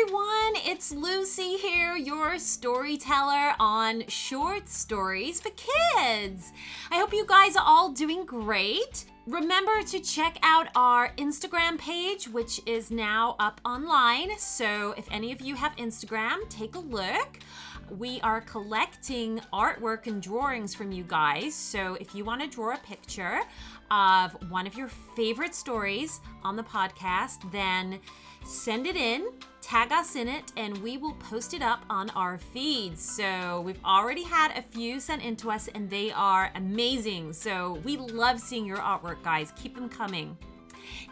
everyone, it's Lucy here, your storyteller on short stories for kids. I hope you guys are all doing great. Remember to check out our Instagram page, which is now up online. So if any of you have Instagram, take a look. We are collecting artwork and drawings from you guys. So if you want to draw a picture of one of your favorite stories on the podcast, then send it in, tag us in it, and we will post it up on our feeds. So we've already had a few sent in to us, and they are amazing. So we love seeing your artwork, guys. Keep them coming.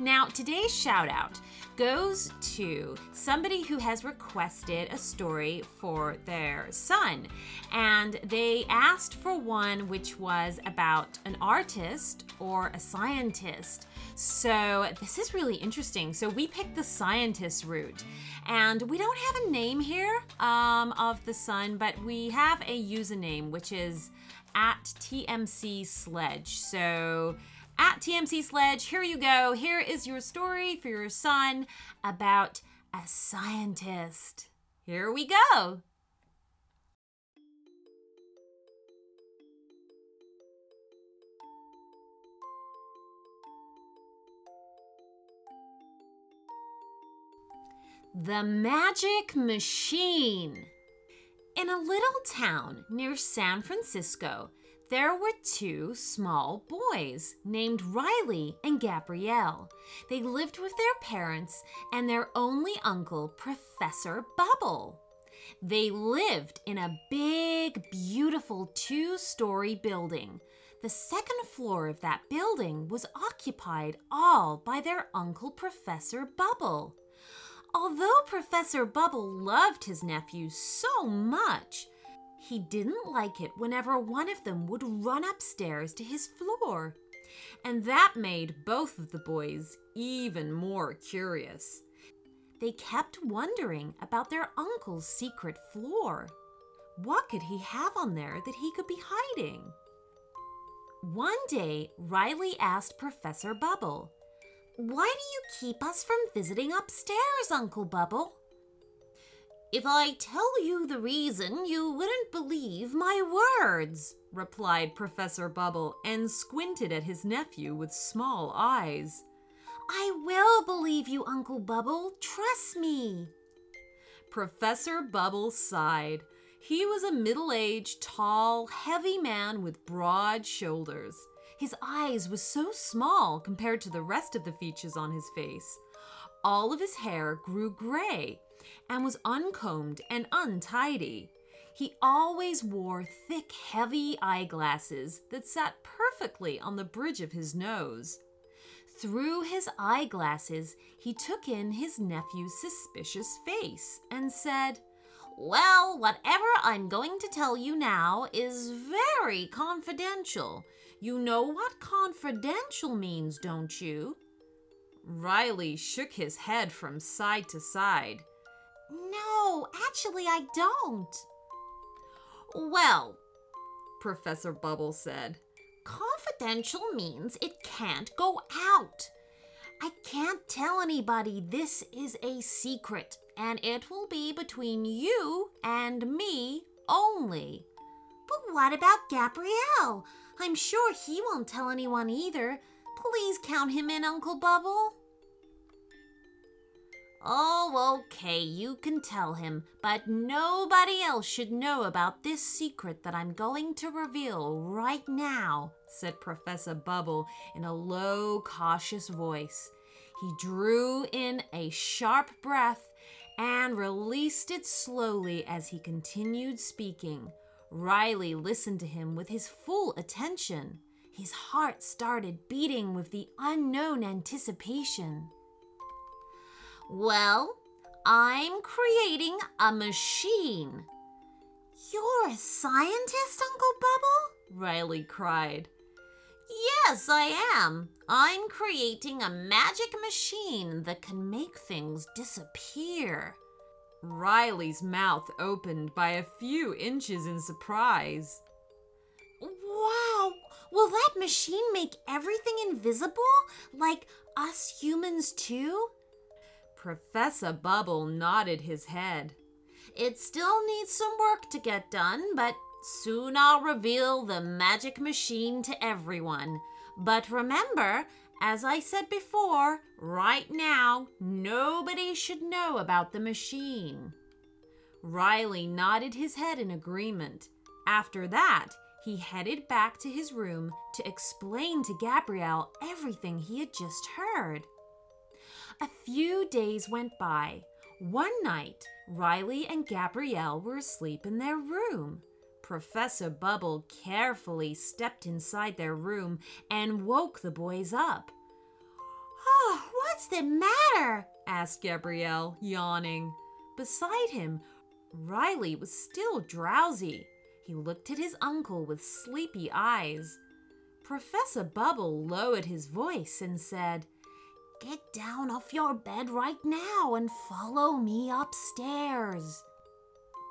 Now, today's shout out goes to somebody who has requested a story for their son. And they asked for one which was about an artist or a scientist. So, this is really interesting. So, we picked the scientist route. And we don't have a name here um, of the son, but we have a username, which is at TMC Sledge. So, at TMC Sledge. Here you go. Here is your story for your son about a scientist. Here we go. The Magic Machine. In a little town near San Francisco, there were two small boys named Riley and Gabrielle. They lived with their parents and their only uncle, Professor Bubble. They lived in a big, beautiful two story building. The second floor of that building was occupied all by their uncle, Professor Bubble. Although Professor Bubble loved his nephews so much, he didn't like it whenever one of them would run upstairs to his floor. And that made both of the boys even more curious. They kept wondering about their uncle's secret floor. What could he have on there that he could be hiding? One day, Riley asked Professor Bubble, Why do you keep us from visiting upstairs, Uncle Bubble? If I tell you the reason, you wouldn't believe my words, replied Professor Bubble and squinted at his nephew with small eyes. I will believe you, Uncle Bubble. Trust me. Professor Bubble sighed. He was a middle aged, tall, heavy man with broad shoulders. His eyes were so small compared to the rest of the features on his face. All of his hair grew gray and was uncombed and untidy. He always wore thick, heavy eyeglasses that sat perfectly on the bridge of his nose. Through his eyeglasses, he took in his nephew's suspicious face and said, Well, whatever I'm going to tell you now is very confidential. You know what confidential means, don't you? Riley shook his head from side to side. No, actually, I don't. Well, Professor Bubble said, confidential means it can't go out. I can't tell anybody this is a secret, and it will be between you and me only. But what about Gabrielle? I'm sure he won't tell anyone either. Please count him in, Uncle Bubble. Oh, okay, you can tell him, but nobody else should know about this secret that I'm going to reveal right now, said Professor Bubble in a low, cautious voice. He drew in a sharp breath and released it slowly as he continued speaking. Riley listened to him with his full attention. His heart started beating with the unknown anticipation. Well, I'm creating a machine. You're a scientist, Uncle Bubble? Riley cried. Yes, I am. I'm creating a magic machine that can make things disappear. Riley's mouth opened by a few inches in surprise. Wow! Will that machine make everything invisible? Like us humans, too? Professor Bubble nodded his head. It still needs some work to get done, but soon I'll reveal the magic machine to everyone. But remember, as I said before, right now, nobody should know about the machine. Riley nodded his head in agreement. After that, he headed back to his room to explain to Gabrielle everything he had just heard. A few days went by. One night, Riley and Gabrielle were asleep in their room. Professor Bubble carefully stepped inside their room and woke the boys up. Oh, what's the matter? asked Gabrielle, yawning. Beside him, Riley was still drowsy. He looked at his uncle with sleepy eyes. Professor Bubble lowered his voice and said, Get down off your bed right now and follow me upstairs.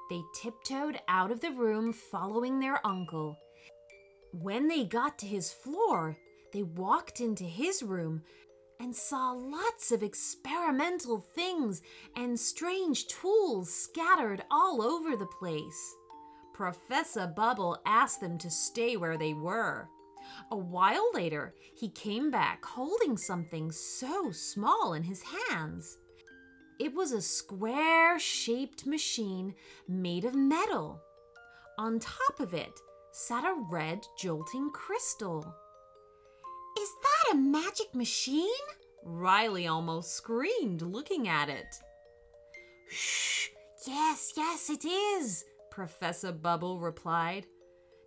They tiptoed out of the room following their uncle. When they got to his floor, they walked into his room and saw lots of experimental things and strange tools scattered all over the place. Professor Bubble asked them to stay where they were. A while later, he came back holding something so small in his hands. It was a square shaped machine made of metal. On top of it sat a red jolting crystal. Is that a magic machine? Riley almost screamed looking at it. Shh! Yes, yes, it is, Professor Bubble replied.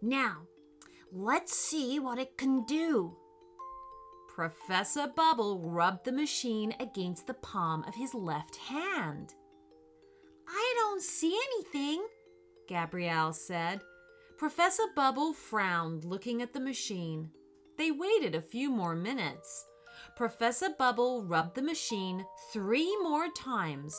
Now, let's see what it can do. Professor Bubble rubbed the machine against the palm of his left hand. I don't see anything, Gabrielle said. Professor Bubble frowned, looking at the machine. They waited a few more minutes. Professor Bubble rubbed the machine three more times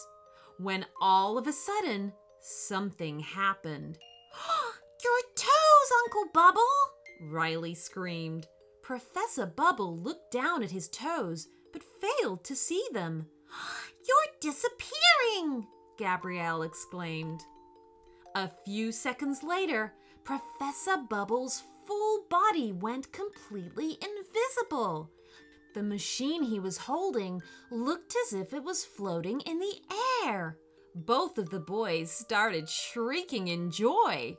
when all of a sudden something happened. Your toes, Uncle Bubble! Riley screamed. Professor Bubble looked down at his toes but failed to see them. You're disappearing! Gabrielle exclaimed. A few seconds later, Professor Bubble's full body went completely invisible. The machine he was holding looked as if it was floating in the air. Both of the boys started shrieking in joy.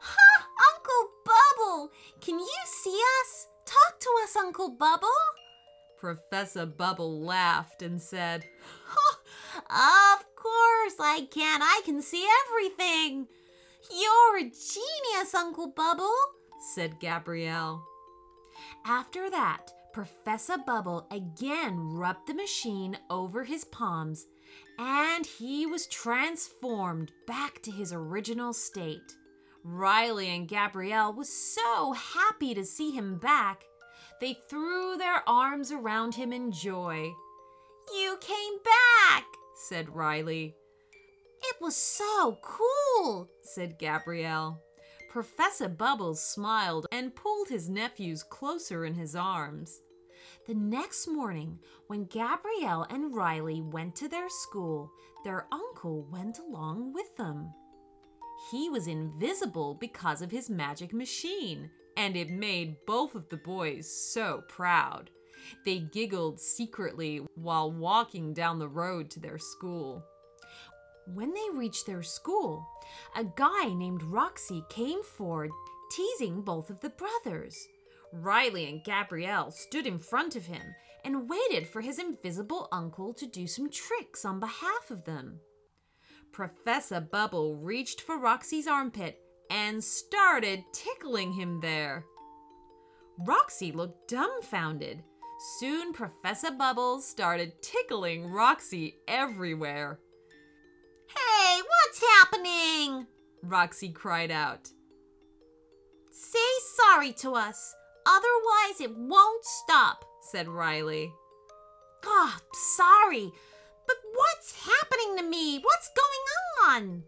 Ha! Uncle Bubble! Can you see us? Talk to us, Uncle Bubble! Professor Bubble laughed and said, Of course I can. I can see everything. You're a genius, Uncle Bubble, said Gabrielle. After that, Professor Bubble again rubbed the machine over his palms, and he was transformed back to his original state. Riley and Gabrielle was so happy to see him back. They threw their arms around him in joy. You came back, said Riley. It was so cool, said Gabrielle. Professor Bubbles smiled and pulled his nephews closer in his arms. The next morning, when Gabrielle and Riley went to their school, their uncle went along with them. He was invisible because of his magic machine, and it made both of the boys so proud. They giggled secretly while walking down the road to their school. When they reached their school, a guy named Roxy came forward, teasing both of the brothers. Riley and Gabrielle stood in front of him and waited for his invisible uncle to do some tricks on behalf of them. Professor Bubble reached for Roxy's armpit and started tickling him there. Roxy looked dumbfounded. Soon, Professor Bubbles started tickling Roxy everywhere. Hey, what's happening? Roxy cried out. Say sorry to us. Otherwise, it won't stop, said Riley. Oh, sorry. What's happening to me? What's going on?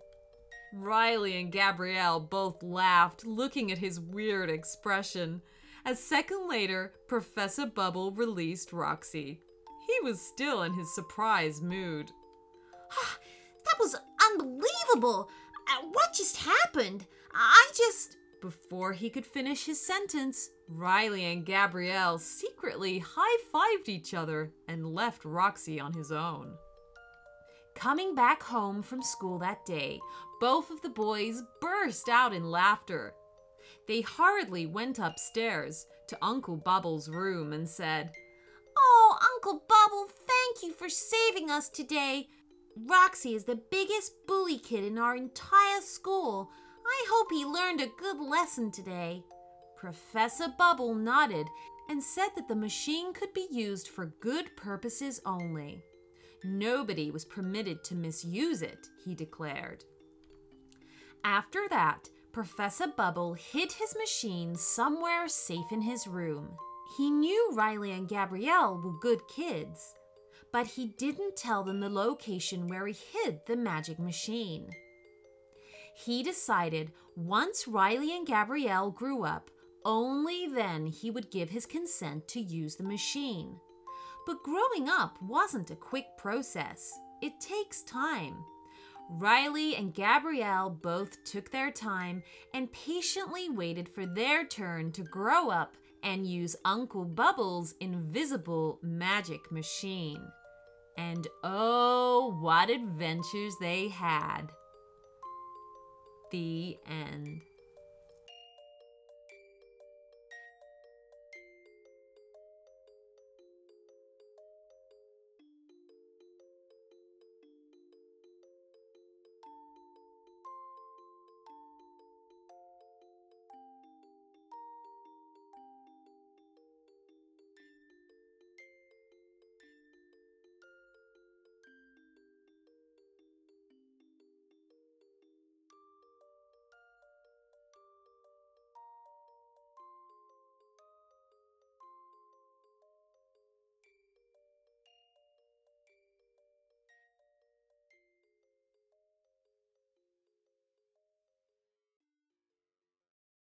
Riley and Gabrielle both laughed, looking at his weird expression. A second later, Professor Bubble released Roxy. He was still in his surprise mood. That was unbelievable. Uh, what just happened? I just. Before he could finish his sentence, Riley and Gabrielle secretly high fived each other and left Roxy on his own. Coming back home from school that day, both of the boys burst out in laughter. They hurriedly went upstairs to Uncle Bubble's room and said, Oh, Uncle Bubble, thank you for saving us today. Roxy is the biggest bully kid in our entire school. I hope he learned a good lesson today. Professor Bubble nodded and said that the machine could be used for good purposes only. Nobody was permitted to misuse it, he declared. After that, Professor Bubble hid his machine somewhere safe in his room. He knew Riley and Gabrielle were good kids, but he didn't tell them the location where he hid the magic machine. He decided once Riley and Gabrielle grew up, only then he would give his consent to use the machine. But growing up wasn't a quick process, it takes time. Riley and Gabrielle both took their time and patiently waited for their turn to grow up and use Uncle Bubble's invisible magic machine. And oh, what adventures they had! The end.